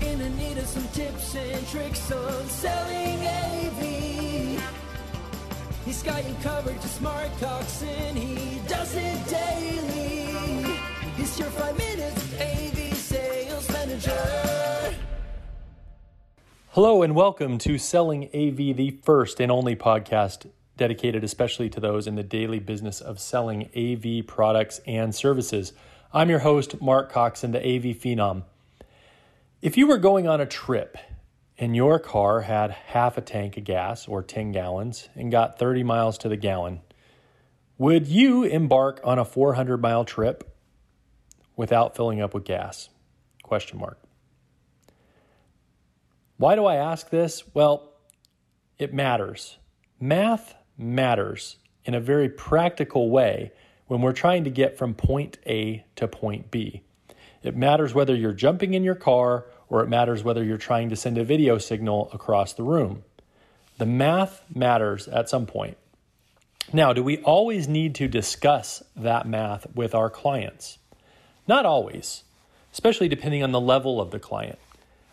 In the need of some tips and tricks on selling AV. He's got you covered to smart Coxon he does it daily. He's your five minutes AV sales manager. Hello and welcome to Selling AV, the first and only podcast dedicated especially to those in the daily business of selling AV products and services. I'm your host, Mark Cox, Coxon, the AV Phenom. If you were going on a trip and your car had half a tank of gas or 10 gallons and got 30 miles to the gallon, would you embark on a 400 mile trip without filling up with gas? Question mark. Why do I ask this? Well, it matters. Math matters in a very practical way when we're trying to get from point A to point B. It matters whether you're jumping in your car or it matters whether you're trying to send a video signal across the room. The math matters at some point. Now, do we always need to discuss that math with our clients? Not always, especially depending on the level of the client.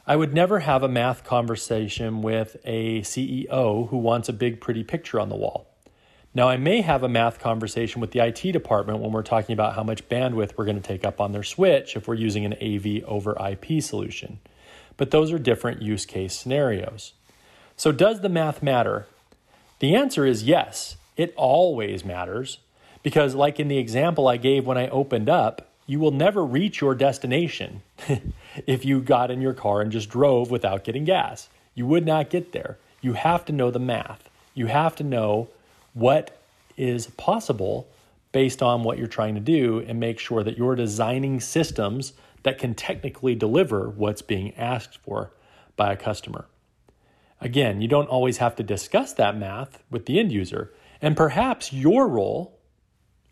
I would never have a math conversation with a CEO who wants a big, pretty picture on the wall. Now, I may have a math conversation with the IT department when we're talking about how much bandwidth we're going to take up on their switch if we're using an AV over IP solution. But those are different use case scenarios. So, does the math matter? The answer is yes, it always matters. Because, like in the example I gave when I opened up, you will never reach your destination if you got in your car and just drove without getting gas. You would not get there. You have to know the math. You have to know what is possible based on what you're trying to do and make sure that you're designing systems that can technically deliver what's being asked for by a customer. Again, you don't always have to discuss that math with the end user, and perhaps your role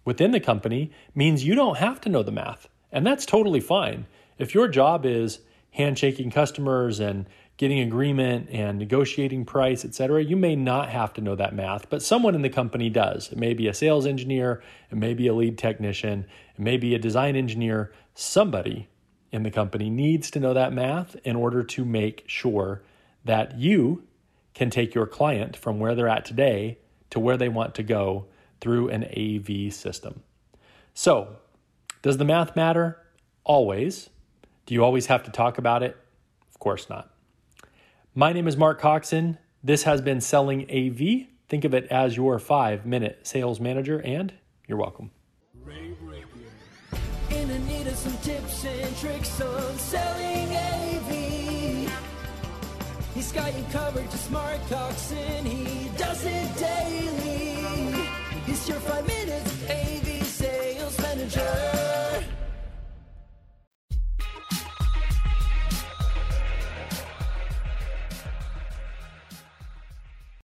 within the company means you don't have to know the math, and that's totally fine. If your job is handshaking customers and getting agreement and negotiating price, etc., you may not have to know that math, but someone in the company does. It may be a sales engineer, it may be a lead technician, it may be a design engineer. Somebody in the company needs to know that math in order to make sure that you can take your client from where they're at today to where they want to go through an AV system. So, does the math matter? Always. Do you always have to talk about it? Of course not. My name is Mark Coxon. This has been Selling AV. Think of it as your five minute sales manager, and you're welcome. In need of some tips and tricks on selling AV. He's got you covered to smart Coxon. He does it daily. It's your five minutes.